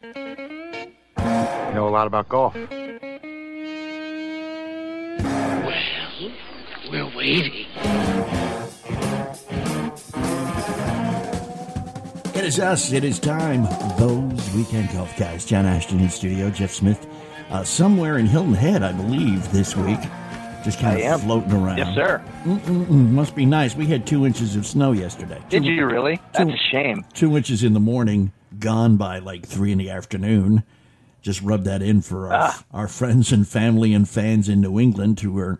You know a lot about golf. Well, we're waiting. It is us. It is time. Those weekend golf guys. John Ashton in studio. Jeff Smith, uh, somewhere in Hilton Head, I believe, this week. Just kind I of am. floating around. Yes, sir. Mm, must be nice. We had two inches of snow yesterday. Did Two- you really? That's a shame. Two inches in the morning, gone by like three in the afternoon. Just rub that in for our, Ah. our friends and family and fans in New England who are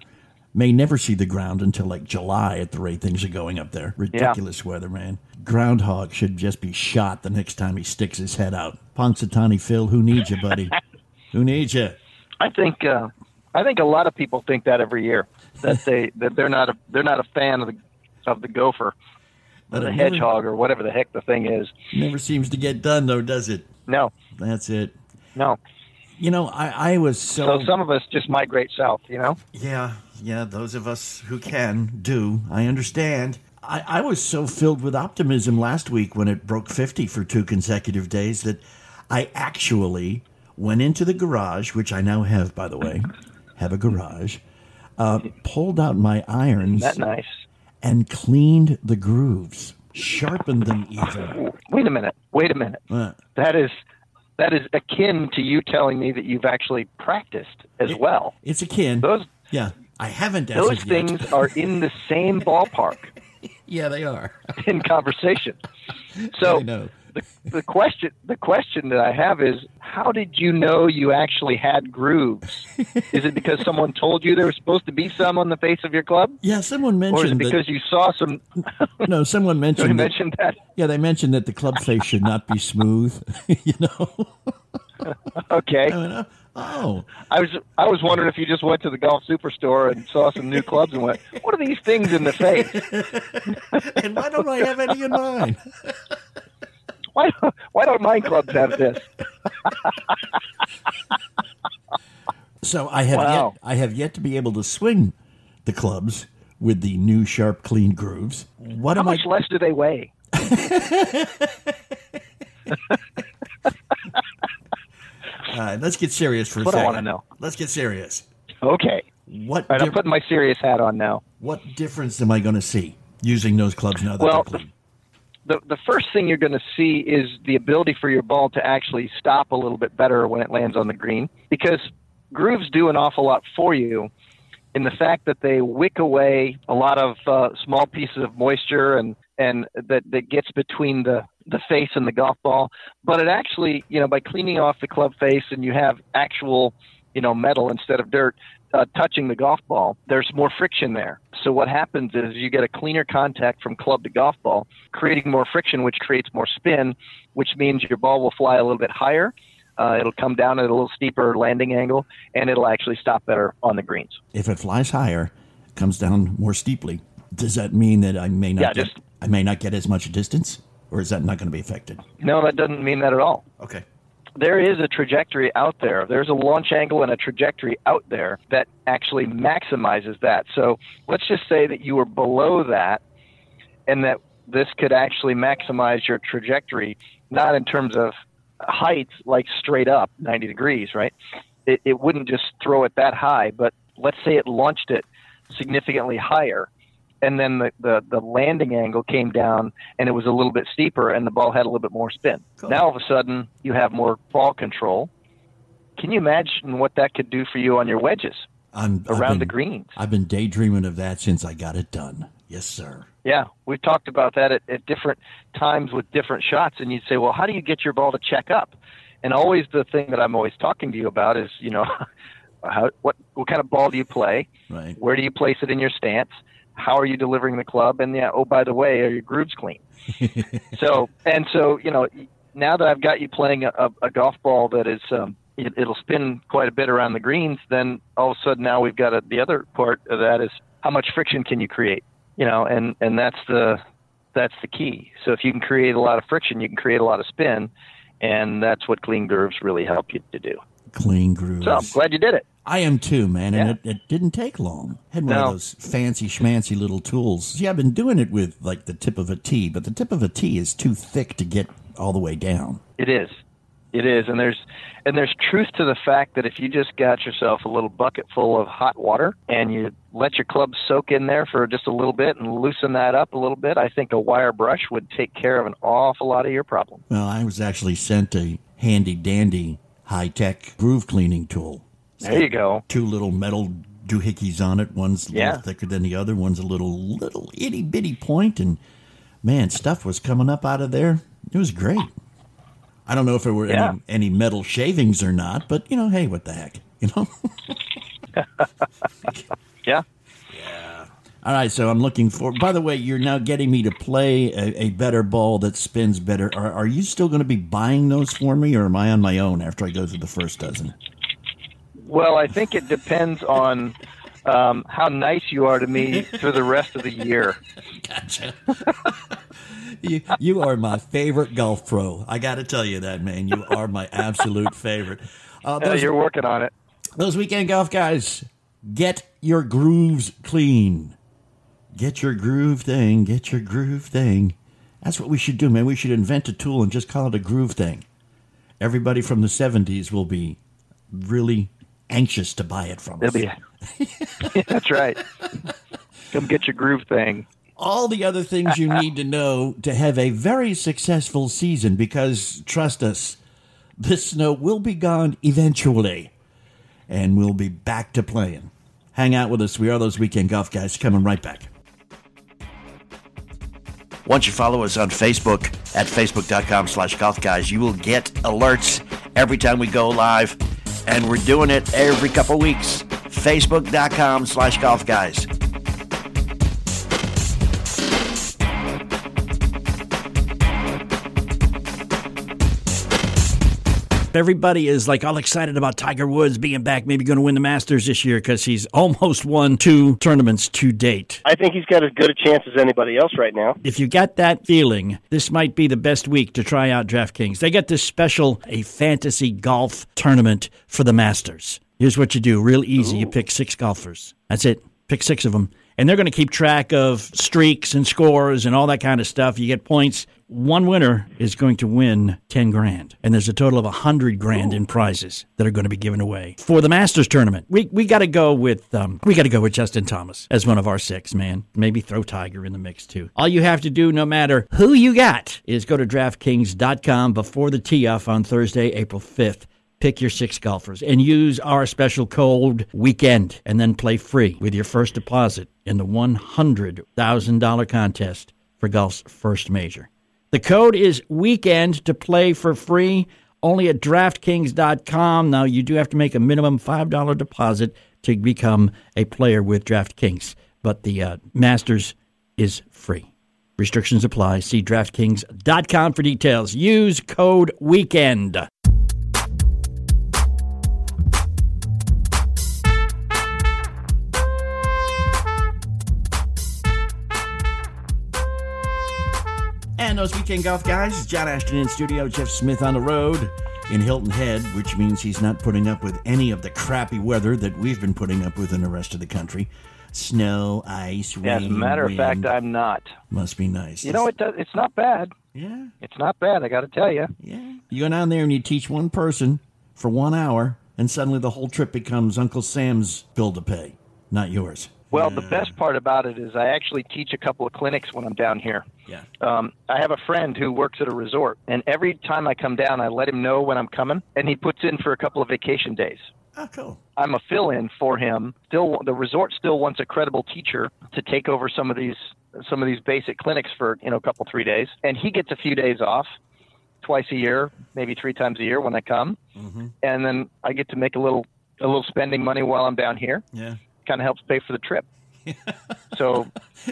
may never see the ground until like July at the rate things are going up there. Ridiculous weather, man. Groundhog should just be shot the next time he sticks his head out. Punxsutawney Phil, who needs you, buddy? who needs you? I think uh, I think a lot of people think that every year that they that they're not a they're not a fan of the of the gopher, or But the never- hedgehog, or whatever the heck the thing is. Never seems to get done though, does it? No, That's it. no. You know, I, I was So some of us just migrate south. You know. Yeah, yeah, those of us who can do. I understand. I, I was so filled with optimism last week when it broke 50 for two consecutive days that I actually went into the garage, which I now have, by the way, have a garage, uh, pulled out my irons That nice. And cleaned the grooves, sharpened them even. Wait a minute. Wait a minute. Uh, That is that is akin to you telling me that you've actually practiced as well. it's akin. Those Yeah, I haven't as those of yet. things are in the same ballpark Yeah, they are. in conversation. So I know. The, the question the question that I have is how did you know you actually had grooves? is it because someone told you there was supposed to be some on the face of your club? Yeah, someone Or is it mentioned that. because you saw some No, someone mentioned that, mentioned that? Yeah, they mentioned that the club face should not be smooth. you know. Okay. I went, oh, uh, oh, I was I was wondering if you just went to the golf superstore and saw some new clubs and went, What are these things in the face? and why don't I have any in mine? Why why don't my clubs have this? So I have Wow. yet I have yet to be able to swing the clubs with the new sharp, clean grooves. What How am I? much less do they weigh? All right, let's get serious for a What I second. wanna know. Let's get serious. Okay. What All right, I'm putting my serious hat on now. what difference am I going to see using those clubs now that Well, they're clean? The the first thing you're going to see is the ability for your ball to actually stop a little bit better when it lands on the green because grooves do an awful lot for you in the fact that they wick away a lot of uh, small pieces of moisture and and that that gets between the the face and the golf ball. But it actually you know by cleaning off the club face and you have actual you know metal instead of dirt uh, touching the golf ball, there's more friction there. So what happens is you get a cleaner contact from club to golf ball, creating more friction, which creates more spin, which means your ball will fly a little bit higher. Uh, it'll come down at a little steeper landing angle, and it'll actually stop better on the greens. If it flies higher, comes down more steeply. Does that mean that I may not Yeah, get just- I may not get as much distance, or is that not going to be affected? No, that doesn't mean that at all. Okay. There is a trajectory out there. There's a launch angle and a trajectory out there that actually maximizes that. So let's just say that you were below that and that this could actually maximize your trajectory, not in terms of height, like straight up 90 degrees, right? It, it wouldn't just throw it that high, but let's say it launched it significantly higher. And then the, the, the landing angle came down and it was a little bit steeper and the ball had a little bit more spin. Cool. Now all of a sudden you have more ball control. Can you imagine what that could do for you on your wedges I'm around been- the greens? I've been daydreaming of that since I got it done. Yes, sir. Yeah, we've talked about that at, at different times with different shots, and you'd say, well, how do you get your ball to check up? And always the thing that I'm always talking to you about is, you know, how, what what kind of ball do you play? Right. Where do you place it in your stance? How are you delivering the club? And yeah, oh by the way, are your grooves clean? so and so, you know, now that I've got you playing a, a, golf ball that is um, it, it'll spin quite a bit around the greens, then all of a sudden now we've got a, the other part of that is how much friction can you create? You know, and and that's the that's the key. So if you can create a lot of friction, you can create a lot of spin, and that's what clean grooves really help you to do. Clean grooves. So I'm glad you did it. I am too, man, and Yeah. it, it didn't take long. Had one No. of those fancy schmancy little tools. See, I've been doing it with like the tip of a tee, but the tip of a tee is too thick to get all the way down. It is. It is, and there's and there's truth to the fact that if you just got yourself a little bucket full of hot water and you let your club soak in there for just a little bit and loosen that up a little bit, I think a wire brush would take care of an awful lot of your problem. Well, I was actually sent a handy dandy high tech groove cleaning tool. There you go. Two little metal doohickeys on it. One's a Yeah. little thicker than the other. One's a little little itty bitty point, and man, stuff was coming up out of there. It was great. I don't know if there were Yeah. any, any metal shavings or not, but you know, hey, what the heck, you know. Yeah. All right, so I'm looking for. By the way, you're now getting me to play a, a better ball that spins better. Are, are you still going to be buying those for me, or am I on my own after I go through the first dozen? Well, I think it depends on um, how nice you are to me through the rest of the year. Gotcha. you, you are my favorite golf pro. I got to tell you that, man. You are my absolute favorite. Uh, Uh, those, you're working on it. those weekend golf guys, get your grooves clean. Get your groove thing. Get your groove thing. That's what we should do, man. We should invent a tool and just call it a groove thing. Everybody from the 70s will be really anxious to buy it from us. It'll be. That's right. Come get your groove thing. all the other things you need to know to have a very successful season because trust us, this snow will be gone eventually and we'll be back to playing. Hang out with us. We are those weekend golf guys coming right back. Once you follow us on Facebook at facebook.com slash golf guys, you will get alerts every time we go live. And we're doing it every couple weeks. Facebook.com slash golf guys. Everybody is like all excited about Tiger Woods being back, maybe going to win the Masters this year because he's almost won two tournaments to date. I think he's got as good a chance as anybody else right now. If you got that feeling, this might be the best week to try out DraftKings. They got this special, a fantasy golf tournament for the Masters. Here's what you do real easy. You pick six golfers. That's it. Pick six of them. And they're going to keep track of streaks and scores and all that kind of stuff. You get points. One winner is going to win 10 grand. And there's a total of 100 grand in prizes that are going to be given away for the Masters tournament. We, we got to go with, um, we got to go with Justin Thomas as one of our six, man. Maybe throw Tiger in the mix too. All you have to do, no matter who you got, is go to DraftKings.com before the tee off on Thursday, April 5th pick your six golfers and use our special code weekend and then play free with your first deposit in the $100,000 contest for golf's first major. The code is weekend to play for free only at draftkings.com. Now you do have to make a minimum $5 deposit to become a player with DraftKings, but the uh, Masters is free. Restrictions apply. See DraftKings.com for details. Use code WEEKEND. Those weekend golf guys, John Ashton in studio, Jeff Smith on the road in Hilton Head, which means he's not putting up with any of the crappy weather that we've been putting up with in the rest of the country. Snow, ice, rain. As a matter of fact, I'm not. must be nice. You know, it does, it's not bad. Yeah, It's not bad. I got to tell you. yeah. You go down there and you teach one person for one hour, and suddenly the whole trip becomes Uncle Sam's bill to pay, not yours. Well, the best part about it is I actually teach a couple of clinics when I'm down here. Yeah. Um, I have a friend who works at a resort, and every time I come down, I let him know when I'm coming, and he puts in for a couple of vacation days. Oh, cool. I'm a fill-in for him. Still, the resort still wants a credible teacher to take over some of these some of these basic clinics for you know a couple three days, and he gets a few days off twice a year, maybe three times a year when I come, and then I get to make a little a little spending money while I'm down here. Yeah. Kind of helps pay for the trip. So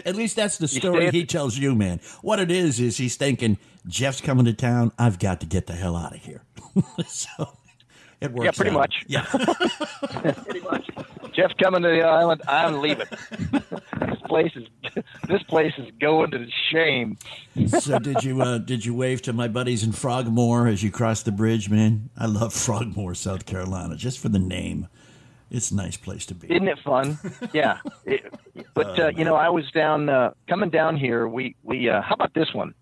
At least that's the story he tells you, man. What it is is he's thinking Jeff's coming to town. I've got to get the hell out of here. so it works. Yeah, pretty out. much. Yeah. pretty much. Jeff's coming to the island. I'm leaving. this place is this place is going to shame. so did you uh, did you wave to my buddies in Frogmore as you crossed the bridge, man? I love Frogmore, South Carolina, just for the name. It's a nice place to be. Isn't it fun? Yeah. It- but uh, you know, I was down uh, coming down here. We we uh, how about this one?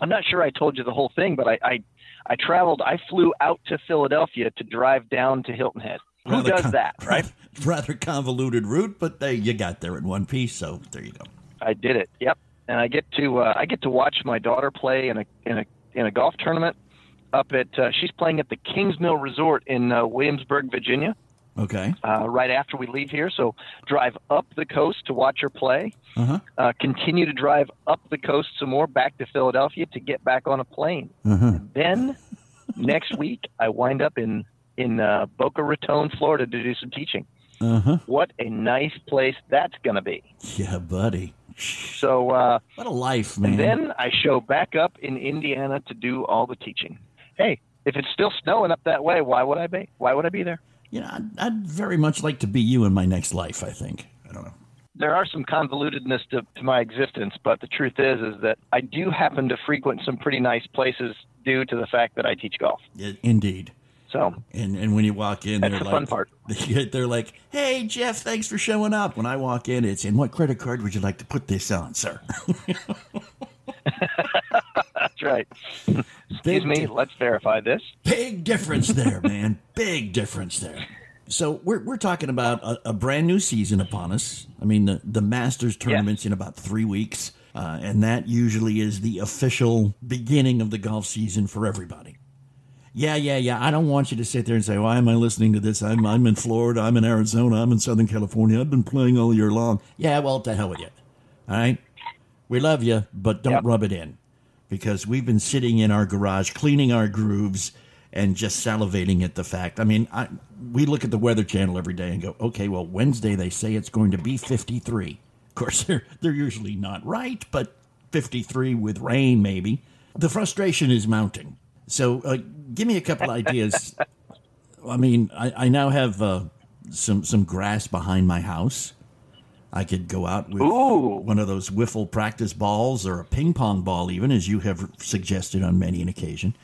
I'm not sure I told you the whole thing, but I, I I traveled. I flew out to Philadelphia to drive down to Hilton Head. Who Rather does con- that, right? Rather convoluted route, but they, you got there in one piece, so there you go. I did it. Yep. And I get to uh, I get to watch my daughter play in a in a in a golf tournament up at uh, she's playing at the Kingsmill Resort in uh, Williamsburg, Virginia. Okay. uh, right after we leave here. So drive up the coast to watch her play. Uh-huh. Uh, continue to drive up the coast some more back to Philadelphia to get back on a plane. Uh-huh. Then next week I wind up in in uh, Boca Raton, Florida, to do some teaching. Uh-huh. What a nice place that's going to be. Yeah, buddy. So uh, What a life, man. and then I show back up in Indiana to do all the teaching. Hey, if it's still snowing up that way, why would I be? Why would I be there? You know, I'd, I'd very much like to be you in my next life, I think. I don't know. there are some convolutedness to, to my existence, but the truth is is that I do happen to frequent some pretty nice places due to the fact that I teach golf. Yeah, indeed. So And and when you walk in, That's they're the like, fun part. They're like, "Hey, Jeff, thanks for showing up." When I walk in, it's, "And what credit card would you like to put this on, sir?" that's right. Excuse Big me. di- Let's verify this. Big difference there, man. Big difference there. So we're we're talking about a, a brand new season upon us. I mean, the the Masters tournament's in about three weeks, uh, and that usually is the official beginning of the golf season for everybody. Yeah, yeah, yeah. I don't want you to sit there and say, "Why am I listening to this? I'm I'm in Florida, I'm in Arizona, I'm in Southern California. I've been playing all year long." Yeah, well, to hell with you. All right, we love you, but don't Yep. rub it in because we've been sitting in our garage cleaning our grooves and just salivating at the fact. I mean, I, we look at the Weather Channel every day and go, okay, well, Wednesday they say it's going to be 53. Of course, they're, they're usually not right, but 53 with rain, maybe. The frustration is mounting. So uh, give me a couple ideas. I mean, I, I now have uh, some, some grass behind my house. I could go out with Ooh. one of those wiffle practice balls or a ping pong ball, even as you have suggested on many an occasion,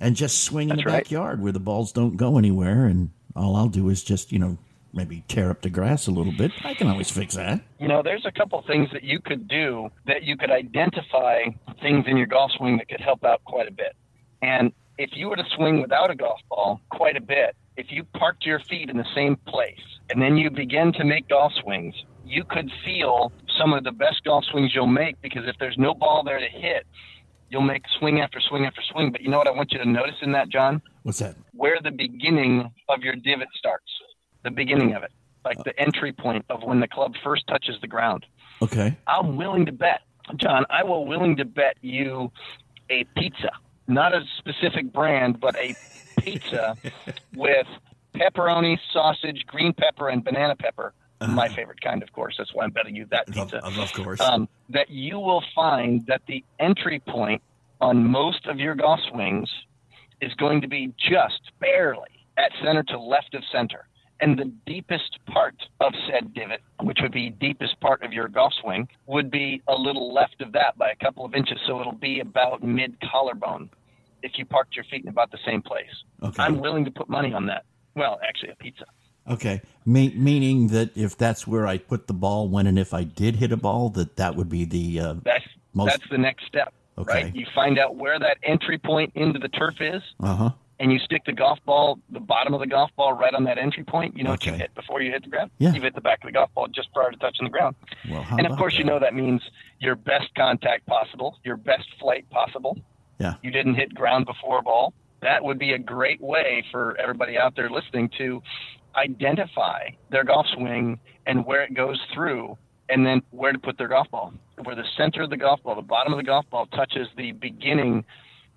and just swing in the right. backyard where the balls don't go anywhere. And all I'll do is just, you know, maybe tear up the grass a little bit. I can always fix that. You know, there's a couple things that you could do that you could identify things in your golf swing that could help out quite a bit. And if you were to swing without a golf ball quite a bit, if you parked your feet in the same place and then you begin to make golf swings, you could feel some of the best golf swings you'll make because if there's no ball there to hit, you'll make swing after swing after swing. But you know what I want you to notice in that, John? What's that? where the beginning of your divot starts, the beginning of it, like the entry point of when the club first touches the ground. Okay. I'm willing to bet, John, I will willing to bet you a pizza, not a specific brand, but a pizza with pepperoni, sausage, green pepper, and banana pepper. My favorite kind, of course. That's why I'm betting you that pizza of, of course. um, that you will find that the entry point on most of your golf swings is going to be just barely at center to left of center. And the deepest part of said divot, which would be deepest part of your golf swing, would be a little left of that by a couple of inches. So it'll be about mid collarbone if you parked your feet in about the same place. Okay. I'm willing to put money on that. Well, actually, a pizza. Okay. Me- meaning that if that's where I put the ball when and if I did hit a ball, that that would be the. Uh, That's Most- that's the next step, Okay. right? You find out where that entry point into the turf is, uh huh. and you stick the golf ball, the bottom of the golf ball, right on that entry point. You know what you hit before you hit the ground. Yeah. You hit the back of the golf ball just prior to touching the ground. Well, and of course, you know that means your best contact possible, your best flight possible. Yeah. You didn't hit ground before ball. That would be a great way for everybody out there listening to identify their golf swing and where it goes through and then where to put their golf ball. Where the center of the golf ball, the bottom of the golf ball touches the beginning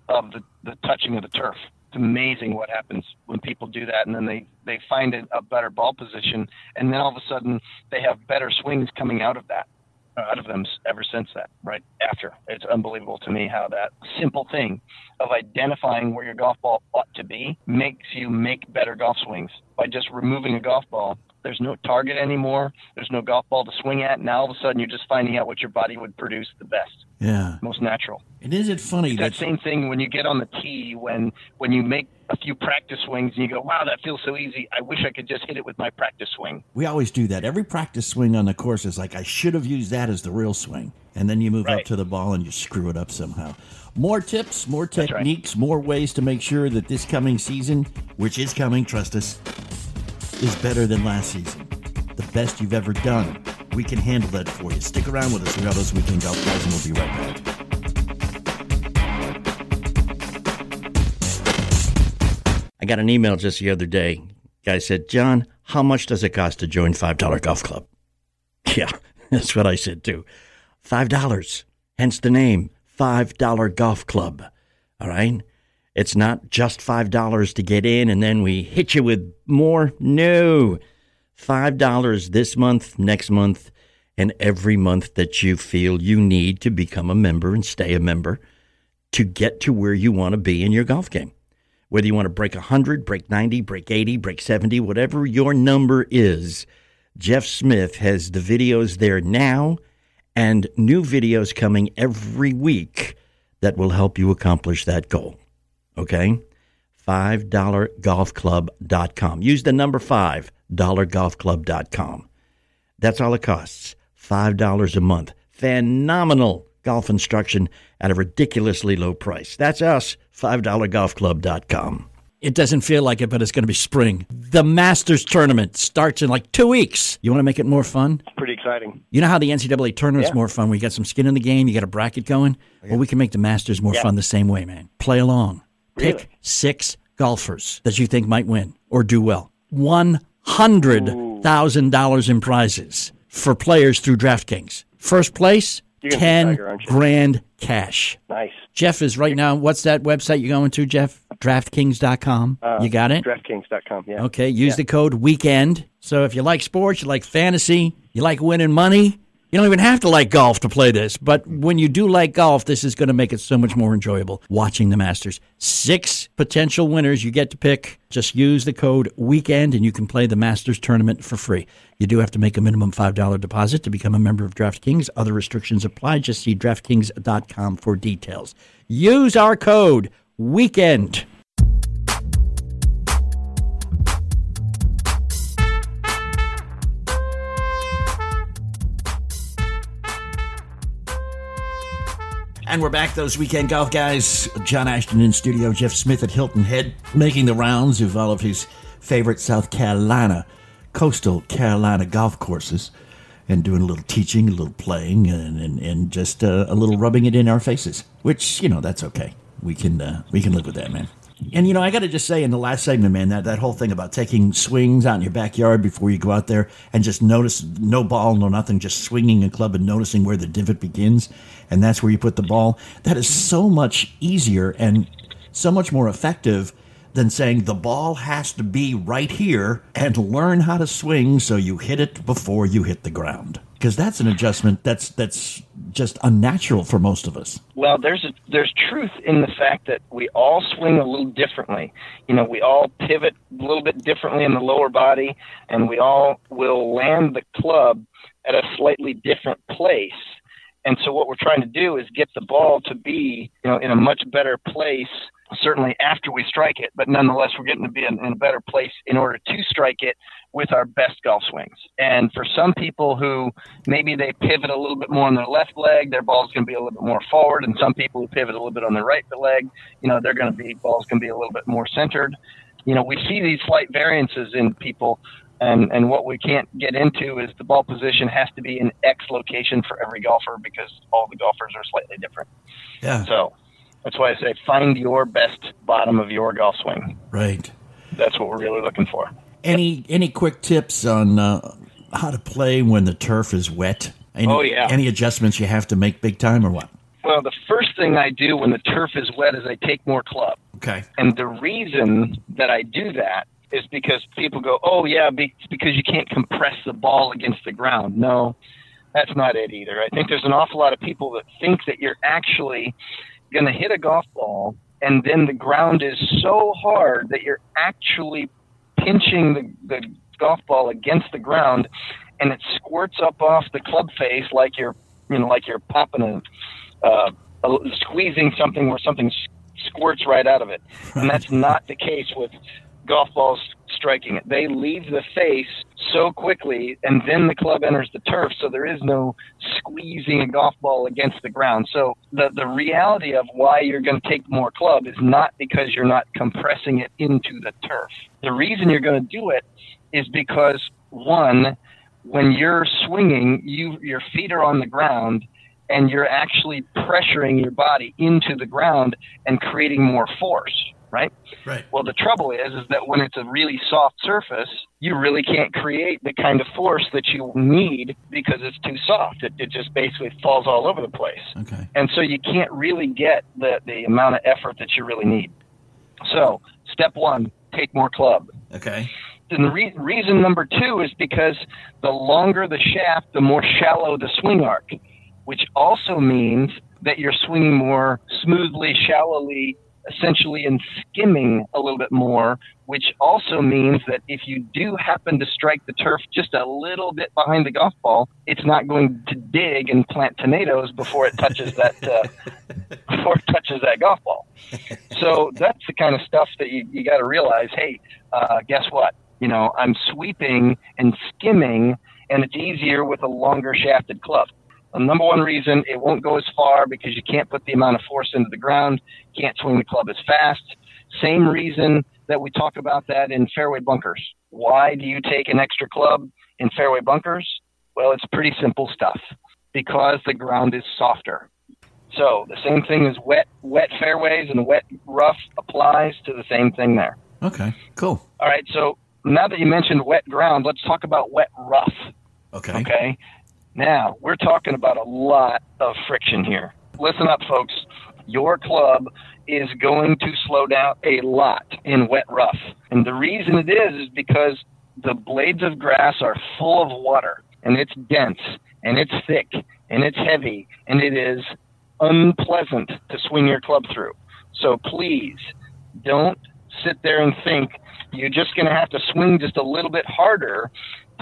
of the, the touching of the turf. It's amazing what happens when people do that and then they, they find a, a better ball position and then all of a sudden they have better swings coming out of that out of them ever since that, right after. It's unbelievable to me how that simple thing of identifying where your golf ball ought to be makes you make better golf swings. By just removing a golf ball, there's no target anymore. There's no golf ball to swing at. Now all of a sudden you're just finding out what your body would produce the best, Yeah. most natural. And is it funny that that same thing when you get on the tee when when you make a few practice swings and you go, wow, that feels so easy. I wish I could just hit it with my practice swing. we always do that? Every practice swing on the course is like, I should have used that as the real swing. And then you move up to the ball and you screw it up somehow. More tips, more right. techniques, more ways to make sure that this coming season, which is coming, trust us, is better than last season. The best you've ever done. We can handle that for you. Stick around with us. We are those weekend golf guys, and we'll be right back. I got an email just the other day. Guy said, John, how much does it cost to join $5 Golf Club? Yeah, that's what I said too. $5. Hence the name, $5 Golf Club. All right? It's not just $5 to get in and then we hit you with more. No. $5 this month, next month, and every month that you feel you need to become a member and stay a member to get to where you want to be in your golf game whether you want to break 100, break 90, break 80, break 70, whatever your number is, Jeff Smith has the videos there now and new videos coming every week that will help you accomplish that goal. Okay? $5golfclub.com. Use the number 5, dollargolfclub.com. That's all it costs. $5 a month. Phenomenal golf instruction at a ridiculously low price. That's us, $5golfclub.com. It doesn't feel like it, but it's going to be spring. The Masters tournament starts in like two weeks. You want to make it more fun? It's Pretty exciting. You know how the NCAA tournament's Yeah. more fun? We got some skin in the game. You got a bracket going. Well, we can make the Masters more Yeah. fun the same way, man. Play along. Pick six golfers that you think might win or do well. One hundred thousand dollars in prizes for players through DraftKings. First place, You're gonna be ten Tiger, grand cash. Nice. Jeff is right now. What's that website you're going to, Jeff? DraftKings.com. Uh, you got it? DraftKings.com. Yeah. Okay, use the code weekend. So if you like sports, you like fantasy, you like winning money, you don't even have to like golf to play this. But when you do like golf, this is going to make it so much more enjoyable watching the Masters. Six potential winners you get to pick. Just use the code weekend and you can play the Masters tournament for free. You do have to make a minimum $5 deposit to become a member of DraftKings. Other restrictions apply. Just see DraftKings.com for details. Use our code weekend. And we're back, those weekend golf guys. John Ashton in studio, Jeff Smith at Hilton Head, making the rounds of all of his favorite South Carolina, coastal Carolina golf courses, and doing a little teaching, a little playing, and, and, and just uh, a little rubbing it in our faces, which, you know, that's okay. We can, uh, we can live with that, man. And, you know, I got to just say in the last segment, man, that, that whole thing about taking swings out in your backyard before you go out there and just notice no ball, no nothing, just swinging a club and noticing where the divot begins. And that's where you put the ball. That is so much easier and so much more effective than saying the ball has to be right here and learn how to swing so you hit it before you hit the ground. Because that's an adjustment that's that's just unnatural for most of us. Well, there's a, there's truth in the fact that we all swing a little differently. You know, we all pivot a little bit differently in the lower body, and we all will land the club at a slightly different place. And so, what we're trying to do is get the ball to be, you know, in a much better place. Certainly after we strike it, but nonetheless, we're getting to be in, in a better place in order to strike it with our best golf swings. And for some people who maybe they pivot a little bit more on their left leg, their ball's going to be a little bit more forward. And some people who pivot a little bit on their right leg, you know, they're going to be ball's going to be a little bit more centered. You know, we see these slight variances in people. And, and what we can't get into is the ball position has to be in X location for every golfer because all the golfers are slightly different. Yeah. So that's why I say find your best bottom of your golf swing. Right. That's what we're really looking for. Any any quick tips on uh, how to play when the turf is wet? Any, Oh, yeah. Any adjustments you have to make big time or what? Well, the first thing I do when the turf is wet is I take more club. Okay. And the reason that I do that is because people go, oh, yeah, it's because you can't compress the ball against the ground. No, that's not it either. I think there's an awful lot of people that think that you're actually going to hit a golf ball and then the ground is so hard that you're actually pinching the, the golf ball against the ground and it squirts up off the club face like you're, you know, like you're popping a, uh, uh, squeezing something where something squirts right out of it. And that's not the case with golf balls striking it. They leave the face so quickly, and then the club enters the turf, so there is no squeezing a golf ball against the ground. So the, the reality of why you're going to take more club is not because you're not compressing it into the turf. The reason you're going to do it is because, one, when you're swinging, you your feet are on the ground and you're actually pressuring your body into the ground and creating more force, right? Right. Well, the trouble is, is that when it's a really soft surface, you really can't create the kind of force that you need because it's too soft. It, it just basically falls all over the place. Okay. And so you can't really get the, the amount of effort that you really need. So, step one, take more club. Okay. And the re- reason number two is because the longer the shaft, the more shallow the swing arc, which also means that you're swinging more smoothly, shallowly, essentially, in skimming a little bit more, which also means that if you do happen to strike the turf just a little bit behind the golf ball, it's not going to dig and plant tomatoes before it touches that uh, before it touches that golf ball. So that's the kind of stuff that you, you got to realize. Hey, uh, guess what? You know, I'm sweeping and skimming, and it's easier with a longer shafted club. The number one reason it won't go as far because you can't put the amount of force into the ground, can't swing the club as fast. Same reason that we talk about that in fairway bunkers. Why do you take an extra club in fairway bunkers? Well, it's pretty simple stuff because the ground is softer. So the same thing as wet wet fairways and wet rough applies to the same thing there. Okay. Cool. All right, so now that you mentioned wet ground, let's talk about wet rough. Okay. Okay. Now, we're talking about a lot of friction here. Listen up, folks. Your club is going to slow down a lot in wet rough. And the reason it is is because the blades of grass are full of water and it's dense and it's thick and it's heavy and it is unpleasant to swing your club through. So please don't sit there and think you're just going to have to swing just a little bit harder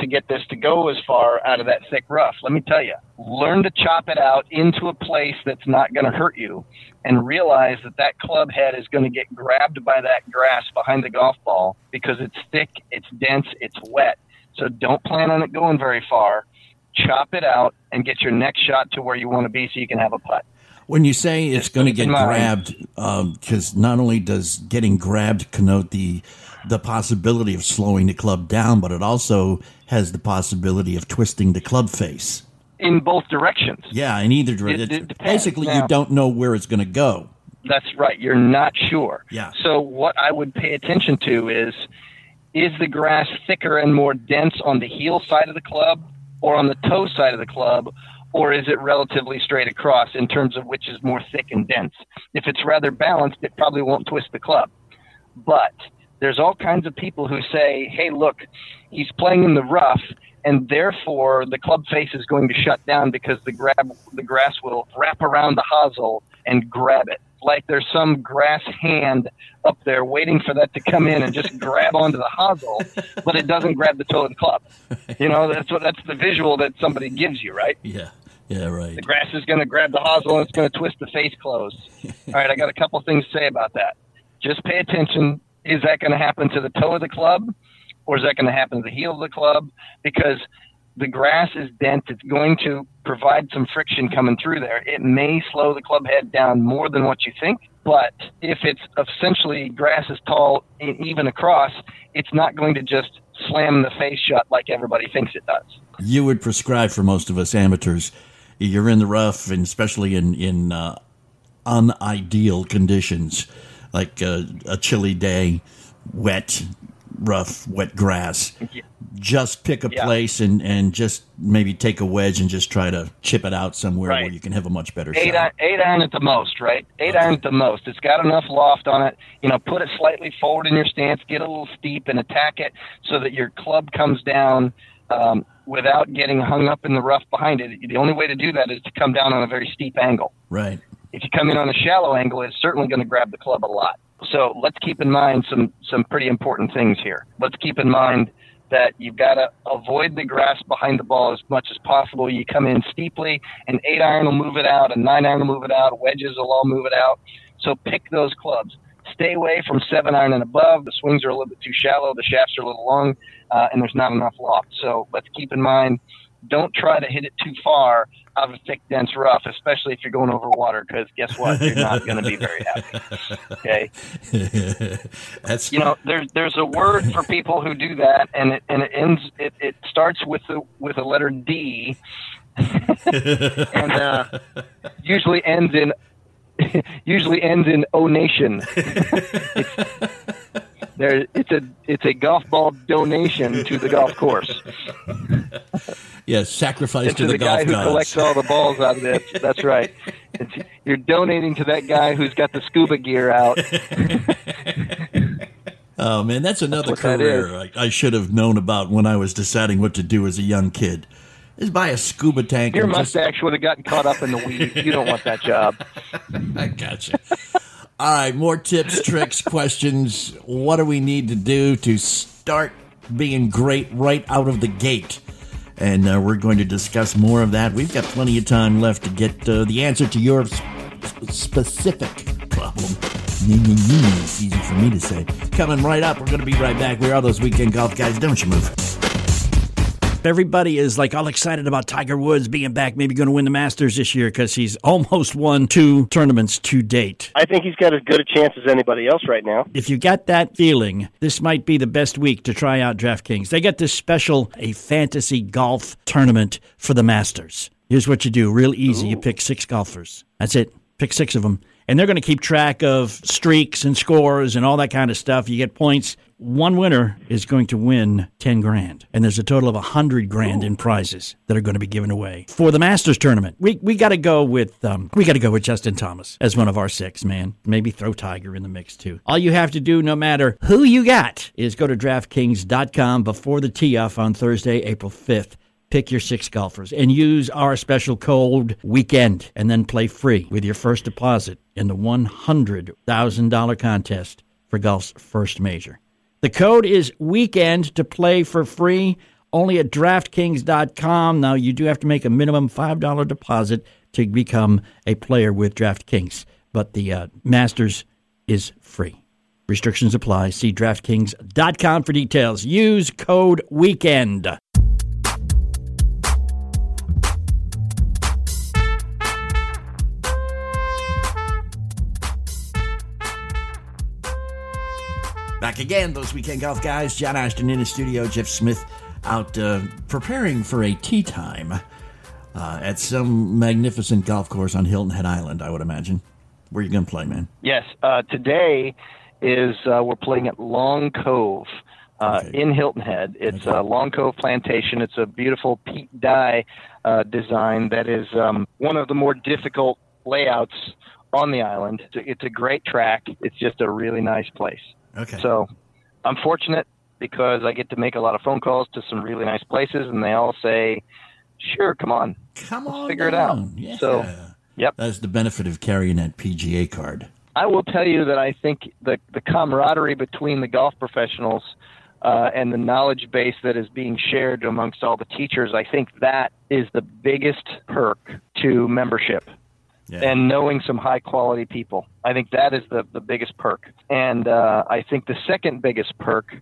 to get this to go as far out of that thick rough. Let me tell you, learn to chop it out into a place that's not going to hurt you and realize that that club head is going to get grabbed by that grass behind the golf ball because it's thick, it's dense, it's wet. So don't plan on it going very far. Chop it out and get your next shot to where you want to be so you can have a putt. When you say it's going to get grabbed, um, because not only does getting grabbed connote the the possibility of slowing the club down, but it also has the possibility of twisting the club face. In both directions. Yeah, in either direction. Basically, Now- you don't know where it's going to go. That's right. You're not sure. Yeah. So what I would pay attention to is is the grass thicker and more dense on the heel side of the club or on the toe side of the club or is it relatively straight across in terms of which is more thick and dense? If it's rather balanced, it probably won't twist the club. But there's all kinds of people who say, "Hey, look, he's playing in the rough." And therefore, the club face is going to shut down because the grab the grass will wrap around the hosel and grab it like there's some grass hand up there waiting for that to come in and just grab onto the hosel, but it doesn't grab the toe of the club. You know, that's what that's the visual that somebody gives you, right? Yeah, yeah, right. The grass is going to grab the hosel and it's going to twist the face closed. All right, I got a couple things to say about that. Just pay attention. Is that going to happen to the toe of the club, or is that going to happen to the heel of the club? Because the grass is dense. It's going to provide some friction coming through there. It may slow the club head down more than what you think, but if it's essentially grass is tall and even across, it's not going to just slam the face shut like everybody thinks it does. You would prescribe for most of us amateurs. You're in the rough, and especially in in uh, unideal conditions, like uh, a chilly day, wet, rough, wet grass. Just pick a Yeah. place and, and just maybe take a wedge and just try to chip it out somewhere Right. where you can have a much better eight shot. iron, eight iron at the most, right? Eight iron at the most. It's got enough loft on it. You know, put it slightly forward in your stance, get a little steep, and attack it so that your club comes down um, without getting hung up in the rough behind it. The only way to do that is to come down on a very steep angle. Right. If you come in on a shallow angle, it's certainly going to grab the club a lot. So let's keep in mind some some pretty important things here. Let's keep in mind that you've got to avoid the grass behind the ball as much as possible. You come in steeply, an eight iron will move it out, a nine iron will move it out, wedges will all move it out. So pick those clubs. Stay away from seven iron and above. The swings are a little bit too shallow, the shafts are a little long, uh, and there's not enough loft. So let's keep in mind don't try to hit it too far out of a thick, dense rough, especially if you're going over water, because guess what? You're not going to be very happy. Okay. That's You know, there's there's a word for people who do that, and it and it ends. It, it starts with the with a letter D, and uh, usually ends in usually ends in O nation. there, it's a it's a golf ball donation to the golf course. yes, sacrifice And to, the, golf guy who gods. collects all the balls out of it. That's right. It's, you're donating to that guy who's got the scuba gear out. Oh man, that's another what that career I, I should have known about when I was deciding what to do as a young kid. Is buy a scuba tank. Your and just- mustache would have gotten caught up in the weeds. You don't want that job. I gotcha. All right, more tips, tricks, questions. What do we need to do to start being great right out of the gate? And uh, we're going to discuss more of that. We've got plenty of time left to get uh, the answer to your s- specific problem. It's easy for me to say. Coming right up, we're going to be right back. We are those weekend golf guys. Don't you move. Everybody is like all excited about Tiger Woods being back, maybe going to win the Masters this year because he's almost won two tournaments to date. I think he's got as good a chance as anybody else right now. If you got that feeling, this might be the best week to try out DraftKings. They got this special, a fantasy golf tournament for the Masters. Here's what you do real easy. You pick six golfers. That's it. Pick six of them. And they're going to keep track of streaks and scores and all that kind of stuff. You get points. One winner is going to win 10 grand. And there's a total of 100 grand in prizes that are going to be given away for the Masters tournament. We, we got to go with, um, we got to go with Justin Thomas as one of our six, man. Maybe throw Tiger in the mix too. All you have to do, no matter who you got, is go to DraftKings.com before the tee off on Thursday, April 5th pick your six golfers and use our special code weekend and then play free with your first deposit in the $100,000 contest for golf's first major. The code is weekend to play for free only at DraftKings.com. Now, you do have to make a minimum $5 deposit to become a player with DraftKings, but the uh, Masters is free. Restrictions apply. See DraftKings.com for details. Use code WEEKEND. Back again, those weekend golf guys. John Ashton in the studio. Jeff Smith out uh, preparing for a tee time uh, at some magnificent golf course on Hilton Head Island, I would imagine. Where you going to play, man? Yes, uh, today is uh, we're playing at Long Cove uh, Okay. in Hilton Head. It's a Long Cove Plantation. It's a beautiful Pete Dye uh, design that is um, one of the more difficult layouts on the island. It's a, it's a great track. It's just a really nice place. Okay. So I'm fortunate because I get to make a lot of phone calls to some really nice places, and they all say, "Sure, come on." Come on, figure it out. Yeah. So, yep. That's the benefit of carrying that PGA card. I will tell you that I think the the camaraderie between the golf professionals uh, and the knowledge base that is being shared amongst all the teachers, I think that is the biggest perk to membership Yeah. and knowing some high quality people. I think that is the, the biggest perk. And uh, I think the second biggest perk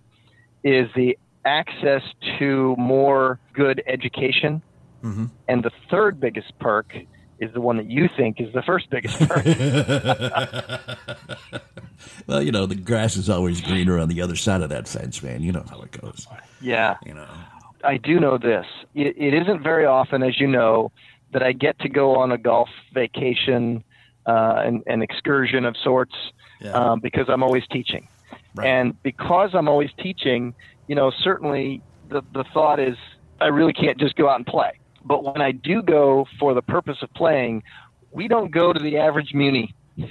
is the access to more good education. Mm-hmm. And the third biggest perk is the one that you think is the first biggest perk. well, you know, the grass is always greener on the other side of that fence, man. You know how it goes. yeah. You know. I do know this. It, it isn't very often, as you know, that I get to go on a golf vacation, uh, an, an excursion of sorts, Yeah. um, because I'm always teaching. Right. And because I'm always teaching, you know, certainly the, the thought is I really can't just go out and play. But when I do go for the purpose of playing, we don't go to the average muni.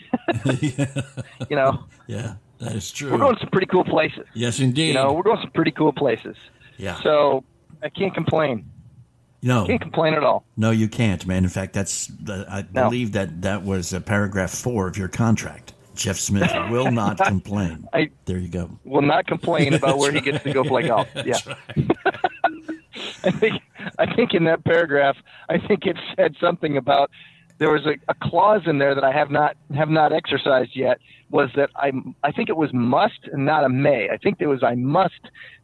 You know, yeah, that is true. we're going to some pretty cool places. yes, indeed. You know, we're going to some pretty cool places. yeah. So I can't complain. No, Can't complain at all. no, you can't, man. In fact, that's I No. believe that that was uh, paragraph four of your contract. Jeff Smith will not complain. I- there you go. will not complain about where he gets to go play golf. Yeah. I think I think in that paragraph, I think it said something about there was a, a clause in there that I have not have not exercised yet. Was that I I think it was must and not a may. I think it was I must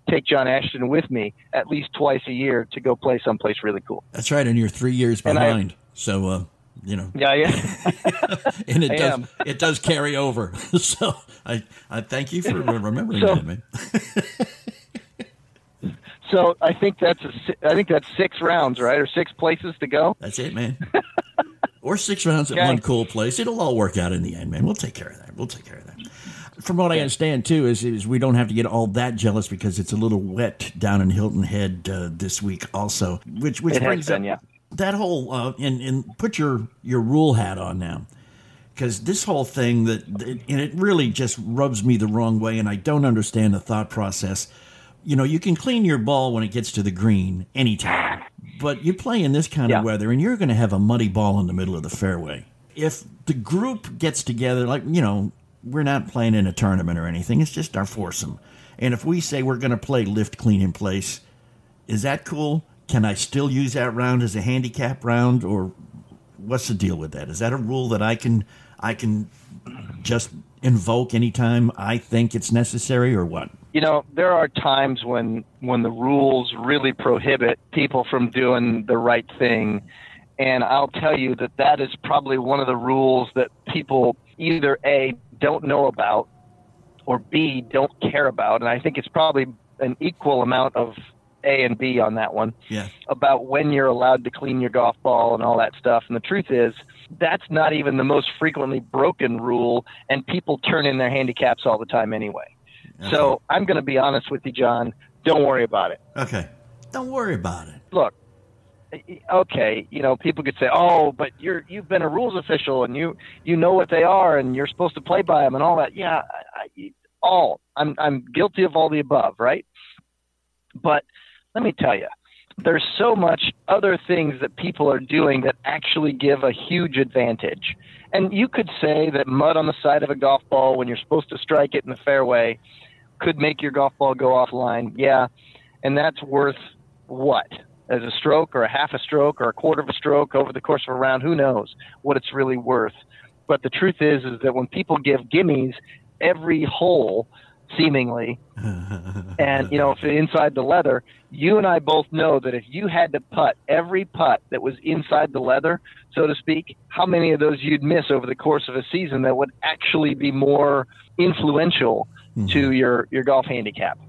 take John Ashton with me at least twice a year to go play someplace really cool. That's right, and you're three years And I- behind. so, uh, you know, Yeah, yeah. and it I does am. it does carry over. so, I I thank you for remembering So- that, man. so I think that's a, I think that's six rounds, right, or six places to go. That's it, man. or six rounds at Okay. one cool place. It'll all work out in the end, man. We'll take care of that. We'll take care of that. From what I understand, too, is, is we don't have to get all that jealous because it's a little wet down in Hilton Head uh, this week, also. Which which It brings been, up yeah. that whole uh, and and put your your rule hat on now because this whole thing that and it really just rubs me the wrong way and i don't understand the thought process you know you can clean your ball when it gets to the green anytime but you play in this kind Yeah. of weather and you're going to have a muddy ball in the middle of the fairway if the group gets together like you know we're not playing in a tournament or anything it's just our foursome and if we say we're going to play lift clean in place is that cool can i still use that round as a handicap round or what's the deal with that? Is that a rule that I can I can just invoke anytime I think it's necessary, or what? you know there are times when when the rules really prohibit people from doing the right thing and i'll tell you that that is probably one of the rules that people either a don't know about or b don't care about and i think it's probably an equal amount of a and b on that one Yeah, about when you're allowed to clean your golf ball and all that stuff. And the truth is, that's not even the most frequently broken rule, and people turn in their handicaps all the time anyway. So I'm going to be honest with you, John. Don't worry about it. okay. Don't worry about it. Look, okay, you know, people could say, "Oh, but you're you've been a rules official and you you know what they are and you're supposed to play by them and all that." Yeah, I, I, all I'm I'm guilty of all the above, right? But let me tell you, there's so much other things that people are doing that actually give a huge advantage. And you could say that mud on the side of a golf ball when you're supposed to strike it in the fairway could make your golf ball go offline. Yeah. And that's worth what? As a stroke or a half a stroke or a quarter of a stroke over the course of a round, who knows what it's really worth. But the truth is is that when people give gimmies every hole seemingly and you know if inside the leather you and i both know that if you had to putt every putt that was inside the leather so to speak how many of those you'd miss over the course of a season that would actually be more influential mm-hmm. to your your golf handicap?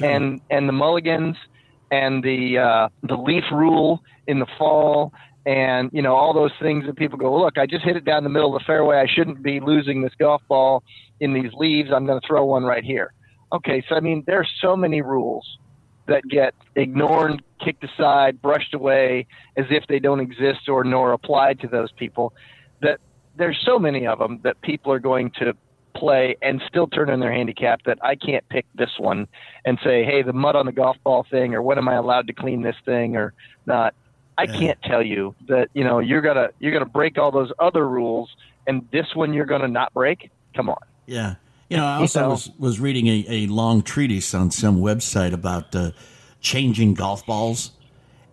And and the mulligans and the uh, the leaf rule in the fall and you know all those things that people go look I just hit it down the middle of the fairway. I shouldn't be losing this golf ball in these leaves. I'm going to throw one right here. Okay so I mean there's so many rules that get ignored kicked aside brushed away as if they don't exist or nor applied to those people that there's so many of them that people are going to play and still turn in their handicap that I can't pick this one and say, hey, the mud on the golf ball thing, or when am I allowed to clean this thing or not? I can't tell you that you know you're gonna you're gonna break all those other rules, and this one you're gonna not break. Come on. Yeah. You know, I also know. was, was reading a, a long treatise on some website about uh, changing golf balls.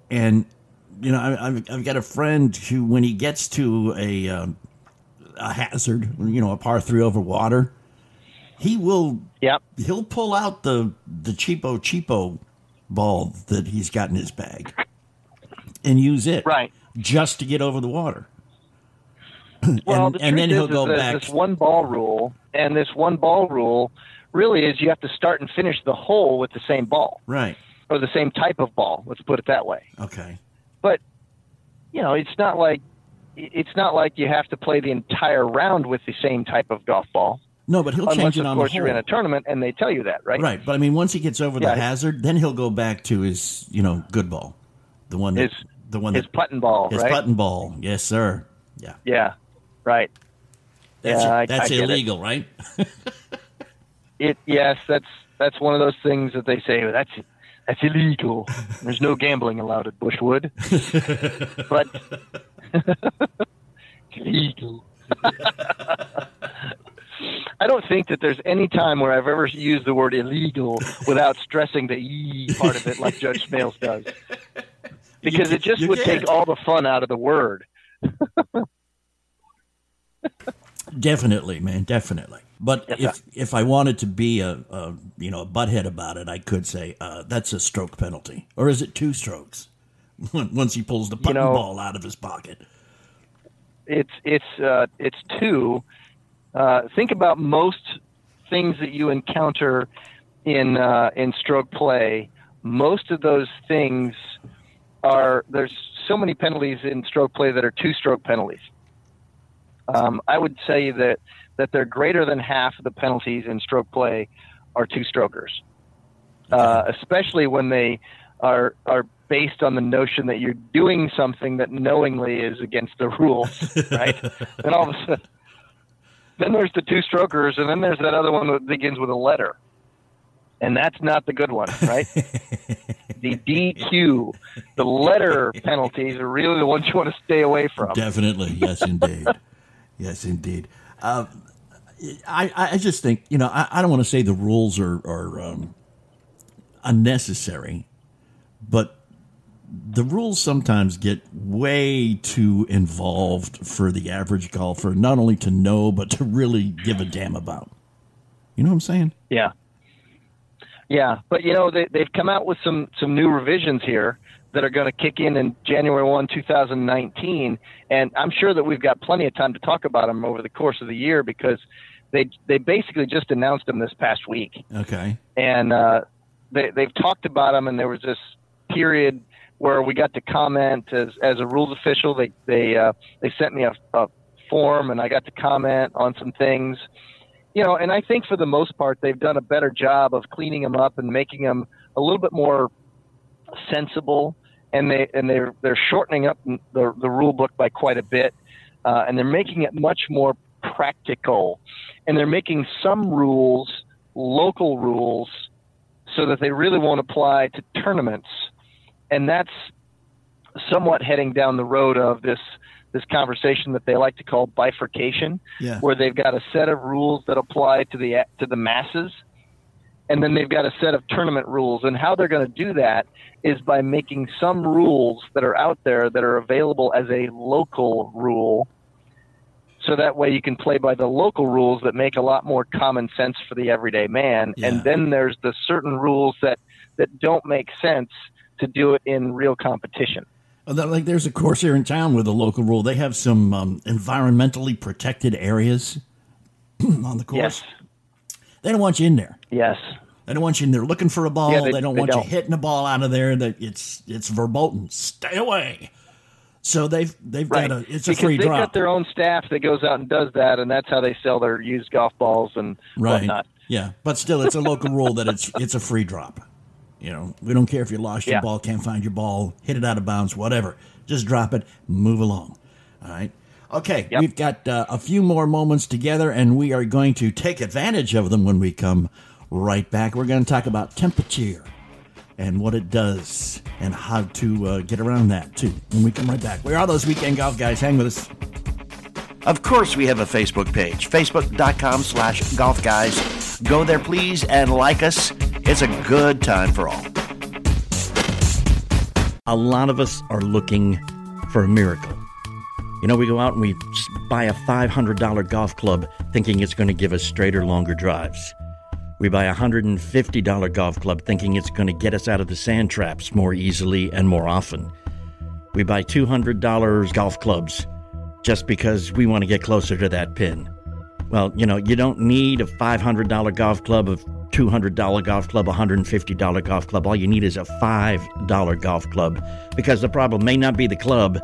And, you know, I, I've, I've got a friend who, when he gets to a, um, a hazard, you know, a par three over water, he will Yep. he'll pull out the the cheapo cheapo ball that he's got in his bag and use it Right. just to get over the water. Well, and, the and then he'll is, go is back. This one ball rule, and this one ball rule, really is you have to start and finish the hole with the same ball Right. or the same type of ball. Let's put it that way. Okay. But you know, it's not like it's not like you have to play the entire round with the same type of golf ball. No, but he'll Unless, change it of on course, the you're in a tournament and they tell you that, right? Right, but I mean, once he gets over the hazard, then he'll go back to his, you know, good ball, the one that, His- the one His that, putting ball, his right? button ball. Yes, sir. Yeah, Yeah, right. that's Yeah, I- that's I get it. illegal, right? It yes, that's that's one of those things that they say that's that's illegal. There's no gambling allowed at Bushwood, but illegal. I don't think that there's any time where I've ever used the word illegal without stressing the e part of it, like Judge Smails does, because it just would can't. take all the fun out of the word. Definitely, man, definitely. But Yes, if sir. if I wanted to be a, a you know a butthead about it, I could say uh, that's a stroke penalty, or is it two strokes? Once he pulls the putting know- ball out of his pocket. it's it's uh, it's two. Uh, think about most things that you encounter in uh, in stroke play. Most of those things are there's so many penalties in stroke play that are two stroke penalties. Um, I would say that that they're greater than half of the penalties in stroke play are two strokers, uh, especially when they are are based on the notion that you're doing something that knowingly is against the rules, right? then all of a sudden, then there's the two strokers, and then there's that other one that begins with a letter, and that's not the good one, right? the DQ, the letter penalties are really the ones you want to stay away from. Definitely, yes, indeed, yes, indeed. Uh, I I just think you know I, I don't want to say the rules are are um, unnecessary, but the rules sometimes get way too involved for the average golfer, not only to know but to really give a damn about. You know what I'm saying? Yeah. Yeah, but you know they they've come out with some some new revisions here that are going to kick in in January 1, 2019, and I'm sure that we've got plenty of time to talk about them over the course of the year because they they basically just announced them this past week, Okay. and uh, they they've talked about them, and there was this period where we got to comment as as a rules official. They they uh, they sent me a, a form, and I got to comment on some things you know, and I think for the most part they've done a better job of cleaning them up and making them a little bit more sensible. And they and they're they're shortening up the the rule book by quite a bit, uh, and they're making it much more practical, and they're making some rules local rules so that they really won't apply to tournaments, and that's somewhat heading down the road of this this conversation that they like to call bifurcation Yeah. where they've got a set of rules that apply to the to the masses and then they've got a set of tournament rules and how they're going to do that is by making some rules that are out there that are available as a local rule so that way you can play by the local rules that make a lot more common sense for the everyday man Yeah. and then there's the certain rules that that don't make sense to do it in real competition Uh, Like there's a course here in town with a local rule. They have some um, environmentally protected areas on the course. yes They don't want you in there. yes They don't want you in there looking for a ball. Yeah, they, they- don't they want don't. you hitting a ball out of there. That it's it's verboten. Stay away. So they've they've Right. got a it's a because free they've drop. got their own staff that goes out and does that, and that's how they sell their used golf balls and right. whatnot. Yeah, but still, it's a local rule that it's it's a free drop. You know, we don't care if you lost your Yeah. ball, can't find your ball, hit it out of bounds, whatever. Just drop it, move along. All right. Okay, Yep. we've got uh, a few more moments together, and we are going to take advantage of them when we come right back. We're going to talk about temperature and what it does and how to uh, get around that, too, when we come right back. We are those weekend golf guys. Hang with us. Of course, we have a Facebook page, facebook.com slash golf guys. Go there, please, and like us. It's a good time for all. A lot of us are looking for a miracle. You know, we go out and we buy a $500 golf club thinking it's going to give us straighter, longer drives. We buy a $150 golf club thinking it's going to get us out of the sand traps more easily and more often. We buy $200 golf clubs just because we want to get closer to that pin. Well, you know, you don't need a $500 golf club, a $200 golf club, $150 golf club. All you need is a $5 golf club because the problem may not be the club,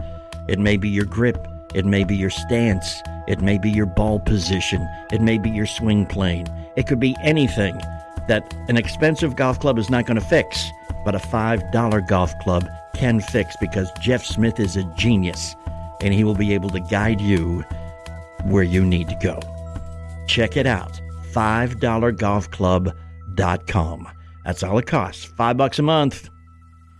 it may be your grip, it may be your stance, it may be your ball position, it may be your swing plane. It could be anything that an expensive golf club is not going to fix, but a $5 golf club can fix because Jeff Smith is a genius and he will be able to guide you where you need to go. Check it out. $5golfclub.com. That's all it costs. Five bucks a month.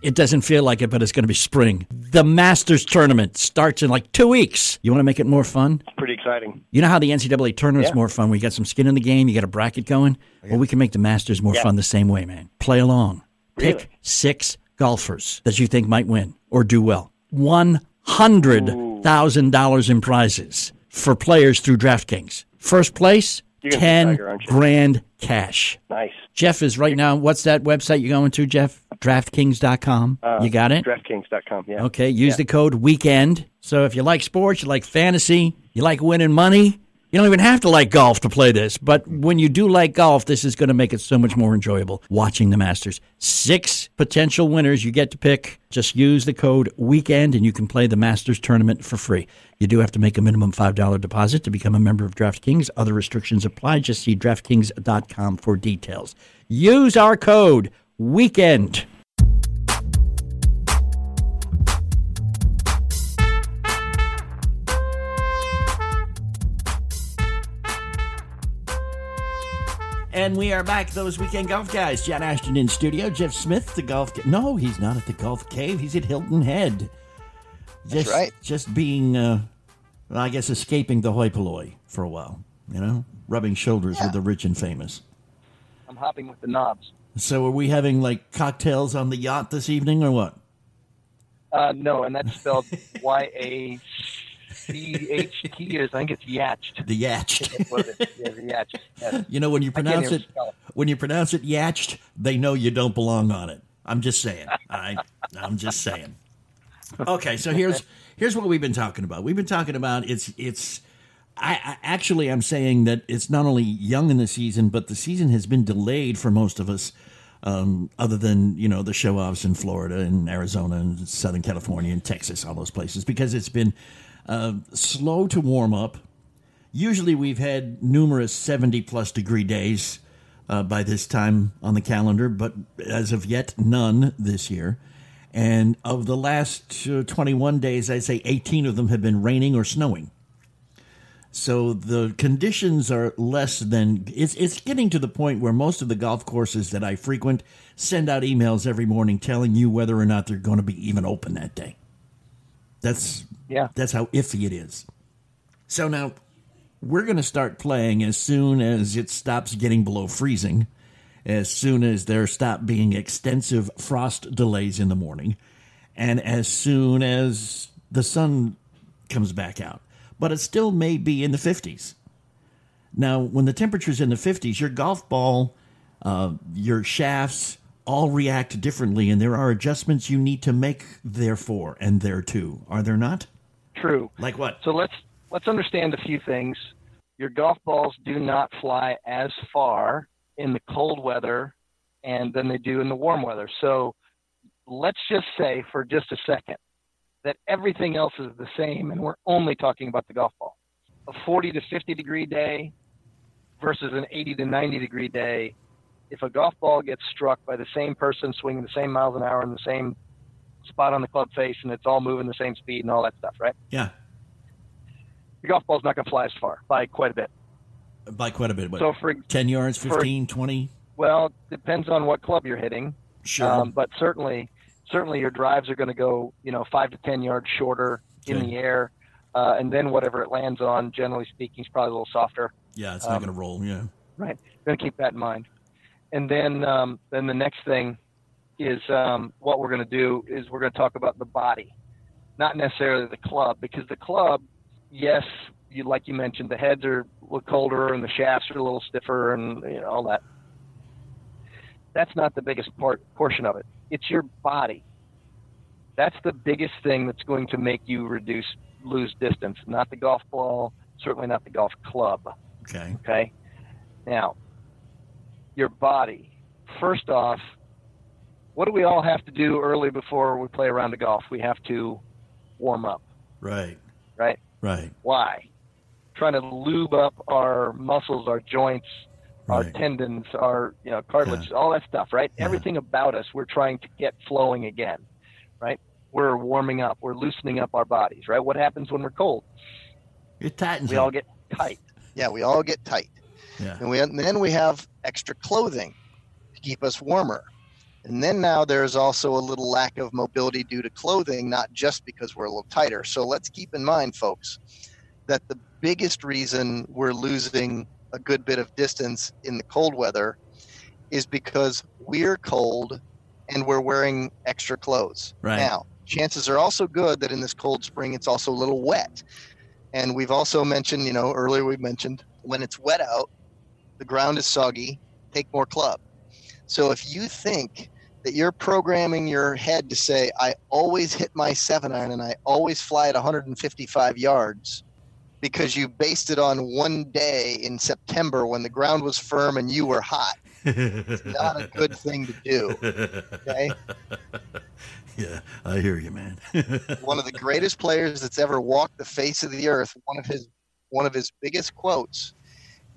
It doesn't feel like it, but it's going to be spring. The Masters tournament starts in like two weeks. You want to make it more fun? Pretty exciting. You know how the NCAA tournament's Yeah. more fun? We got some skin in the game. You got a bracket going. Well, we can make the Masters more Yeah. fun the same way, man. Play along. Pick six golfers that you think might win or do well. One hundred thousand dollars in prizes for players through DraftKings. First place, You're gonna be ten Tiger, grand cash. Nice. Jeff is right now. What's that website you're going to, Jeff? DraftKings.com. Uh, you got it? DraftKings.com. Yeah. Okay, use the code weekend. So if you like sports, you like fantasy, you like winning money, you don't even have to like golf to play this. But when you do like golf, this is going to make it so much more enjoyable watching the Masters. Six potential winners you get to pick. Just use the code weekend and you can play the Masters tournament for free. You do have to make a minimum $5 deposit to become a member of DraftKings. Other restrictions apply. Just see DraftKings.com for details. Use our code weekend. And we are back, those weekend golf guys. John Ashton in studio. Jeff Smith, the golf. Ca- no, he's not at the golf cave. He's at Hilton Head. Just, right. Just being, uh, well, I guess, escaping the hoi polloi for a while. You know, rubbing shoulders with the rich and famous. I'm hopping with the knobs. So, are we having like cocktails on the yacht this evening, or what? Uh, no, and that's spelled Y A C H T. I think it's Yatched. The yatched. It is. Yeah, the Yatched. Yes. You know, when you pronounce it, it. when you pronounce it yatched, they know you don't belong on it. I'm just saying. I, I'm just saying. Okay, so here's here's what we've been talking about. We've been talking about it's it's. I, I actually I'm saying that it's not only young in the season, but the season has been delayed for most of us. Um, other than you know the show offs in Florida and Arizona and Southern California and Texas, all those places, because it's been uh, slow to warm up. Usually, we've had numerous 70 plus degree days uh, by this time on the calendar, but as of yet, none this year. And of the last uh, 21 days, I'd say 18 of them have been raining or snowing. So the conditions are less than it's it's getting to the point where most of the golf courses that I frequent send out emails every morning telling you whether or not they're going to be even open that day. That's Yeah. that's how iffy it is. So now we're going to start playing as soon as it stops getting below freezing, as soon as there stop being extensive frost delays in the morning, and as soon as the sun comes back out. But it still may be in the 50s. Now, when the temperature's in the 50s, your golf ball, uh, your shafts all react differently, and there are adjustments you need to make therefore and thereto. Are there not? True. Like what? So let's let's understand a few things. Your golf balls do not fly as far in the cold weather and than they do in the warm weather. So let's just say for just a second that everything else is the same and we're only talking about the golf ball. A 40 to 50 degree day versus an 80 to 90 degree day. If a golf ball gets struck by the same person swinging the same miles an hour in the same spot on the club face and it's all moving the same speed and all that stuff, right? Yeah, The golf ball's not going to fly as far by quite a bit. by quite a bit. What, So for 10 yards, for- 15, 20? well, depends on what club you're hitting, Sure. um, but certainly, certainly your drives are going to go, you know, five to ten yards shorter in the air, uh, and then whatever it lands on, generally speaking, is probably a little softer. yeah, it's not um, going to roll. Yeah. Right. Going to keep that in mind. And then, um, then the next thing is um, what we're going to do is we're going to talk about the body, not necessarily the club, because the club, yes, you like you mentioned, the heads are a little colder and the shafts are a little stiffer and you know all that. That's not the biggest part portion of it. It's your body. That's the biggest thing that's going to make you reduce lose distance, not the golf ball, certainly not the golf club. Okay. Okay. Now, your body. First off, what do we all have to do early before we play a round of golf? We have to warm up, Right. right? Right. Why? Trying to lube up our muscles, our joints, our tendons, our you know cartilage, all that stuff, right? Yeah. Everything about us, we're trying to get flowing again, right? We're warming up, we're loosening up our bodies, right? What happens when we're cold? It tightens We up. all get tight. Yeah, we all get tight. Yeah. And, we, and then we have extra clothing to keep us warmer. And then now there's also a little lack of mobility due to clothing, not just because we're a little tighter. So let's keep in mind, folks, that the biggest reason we're losing a good bit of distance in the cold weather is because we're cold and we're wearing extra clothes. Right. Now, chances are also good that in this cold spring it's also a little wet. And we've also mentioned, you know, earlier we mentioned when it's wet out, the ground is soggy, take more club. So if you think that you're programming your head to say, I always hit my seven iron and I always fly at 155 yards because you based it on one day in September when the ground was firm and you were hot. It's not a good thing to do. Okay. Yeah, I hear you, man. one of the greatest players that's ever walked the face of the earth, one of his one of his biggest quotes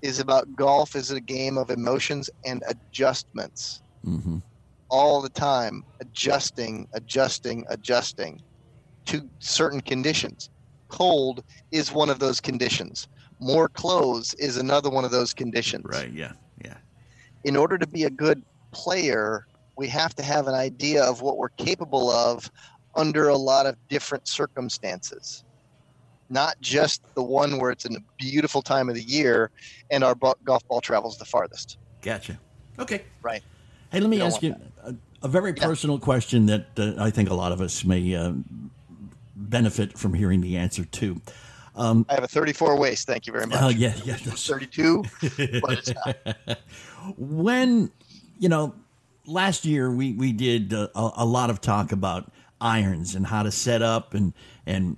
is about golf is a game of emotions and adjustments. hmm all the time, adjusting, adjusting, adjusting to certain conditions. Cold is one of those conditions. More clothes is another one of those conditions. Right. Yeah. Yeah. In order to be a good player, we have to have an idea of what we're capable of under a lot of different circumstances. Not just the one where it's in a beautiful time of the year and our golf ball travels the farthest. Gotcha. Okay. Right. Hey, let me You ask you a, a very Yeah. personal question that uh, I think a lot of us may uh, benefit from hearing the answer to. I have a 34 waist. Thank you very much. Oh, yeah, yeah. 32, but it's not. when you know last year we we did uh, a, a lot of talk about irons and how to set up and and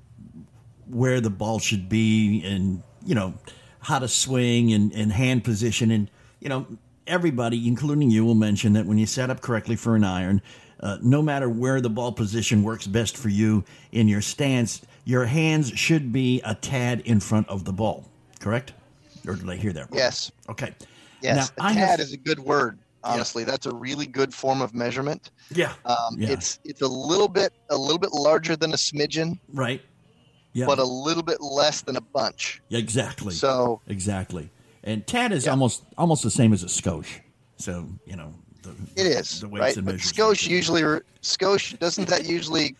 where the ball should be and you know how to swing and, and hand position and you know everybody including you will mention that when you set up correctly for an iron uh, no matter where the ball position works best for you in your stance your hands should be a tad in front of the ball correct or did i hear that wrong? Yes. okay Yes, Now, a tad have- is a good word. Honestly, that's a really good form of measurement. yeah Um, Yeah. It's it's a little bit a little bit larger than a smidgen, Right. Yeah. but a little bit less than a bunch. Yeah, exactly. So exactly. And tad is Yeah. almost almost the same as a skosh. So you know the, it is the weights right. and But skosh usually skosh doesn't that usually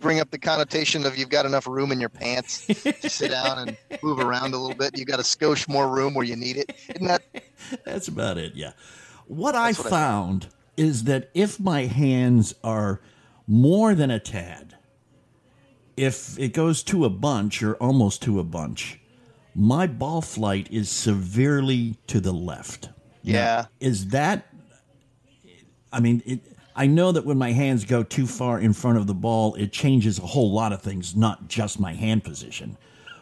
bring up the connotation of you've got enough room in your pants to sit down and move around a little bit. You got a skosh more room where you need it. Isn't that That's about it. Yeah. What I what I- found is that if my hands are more than a tad, if it goes to a bunch or almost to a bunch, my ball flight is severely to the left. Now, Yeah. is that? I mean, it, I know that when my hands go too far in front of the ball, it changes a whole lot of things, not just my hand position.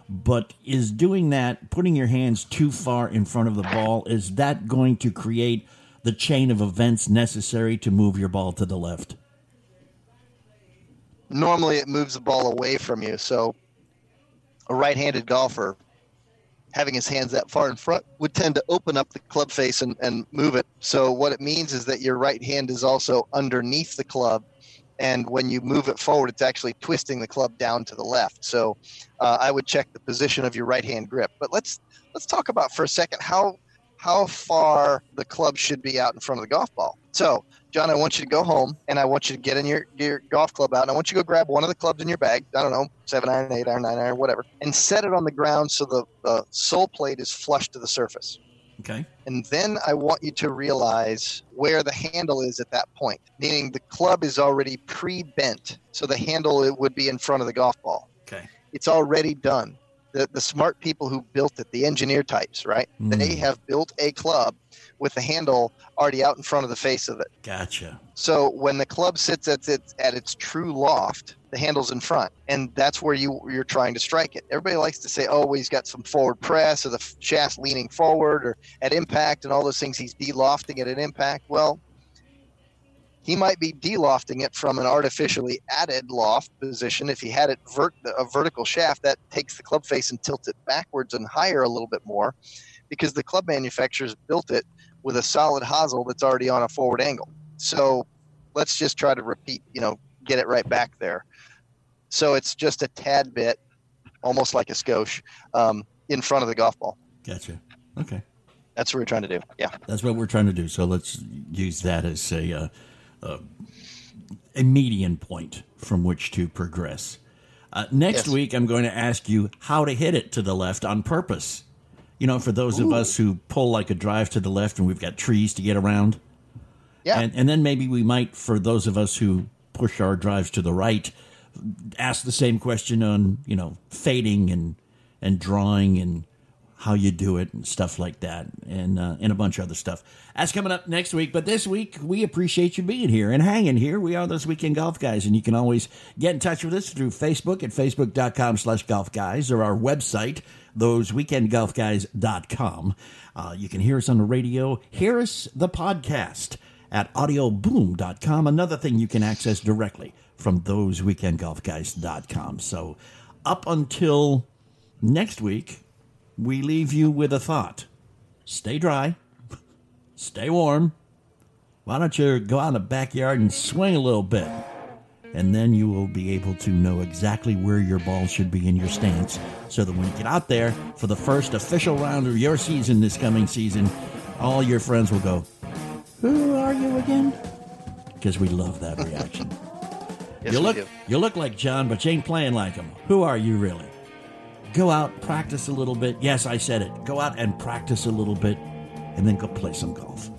But is doing that, putting your hands too far in front of the ball, is that going to create the chain of events necessary to move your ball to the left? Normally it moves the ball away from you. So a right-handed golfer having his hands that far in front would tend to open up the club face and, and move it. So what it means is that your right hand is also underneath the club. And when you move it forward, it's actually twisting the club down to the left. So uh, I would check the position of your right hand grip. But let's let's talk about for a second how how far the club should be out in front of the golf ball. So John, I want you to go home and I want you to get in your, your golf club out and I want you to go grab one of the clubs in your bag. I don't know, seven iron, eight iron, nine iron, whatever, and set it on the ground so the, the sole plate is flush to the surface. Okay. And then I want you to realize where the handle is at that point, meaning the club is already pre bent. So the handle it would be in front of the golf ball. Okay. It's already done. The, the smart people who built it, the engineer types, right? Mm. They have built a club with the handle already out in front of the face of it. Gotcha. So when the club sits at its at its true loft, the handle's in front, and that's where you you're trying to strike it. Everybody likes to say, "Oh, well, he's got some forward press, or the shaft leaning forward, or at impact, and all those things. He's de-lofting it at impact." Well, he might be de-lofting it from an artificially added loft position. If he had it vert a vertical shaft, that takes the club face and tilts it backwards and higher a little bit more, because the club manufacturers built it with a solid hosel that's already on a forward angle. So let's just try to repeat, you know, get it right back there. So it's just a tad bit, almost like a skosh, um, in front of the golf ball. Gotcha. Okay. That's what we're trying to do. Yeah. That's what we're trying to do. So let's use that as a uh, uh, a median point from which to progress. Uh, next Yes. week, I'm going to ask you how to hit it to the left on purpose. You know, for those of us who pull like a drive to the left and we've got trees to get around. Yeah. And, and then maybe we might, for those of us who push our drives to the right, ask the same question on, you know, fading and, and drawing and how you do it and stuff like that and, uh, and a bunch of other stuff. That's coming up next week. But this week, we appreciate you being here and hanging here. We are those Weekend Golf Guys, and you can always get in touch with us through Facebook at facebook.com slash golf guys or our website, thoseweekendgolfguys.com. Uh, you can hear us on the radio, hear us the podcast at audioboom.com. Another thing you can access directly from thoseweekendgolfguys.com. So up until next week, we leave you with a thought. Stay dry, stay warm. Why don't you go out in the backyard and swing a little bit? And then you will be able to know exactly where your ball should be in your stance so that when you get out there for the first official round of your season this coming season, all your friends will go, Who are you again? Because we love that reaction. Yes, you look you look like John, but you ain't playing like him. Who are you really? Go out, practice a little bit. Yes, I said it. Go out and practice a little bit, and then go play some golf.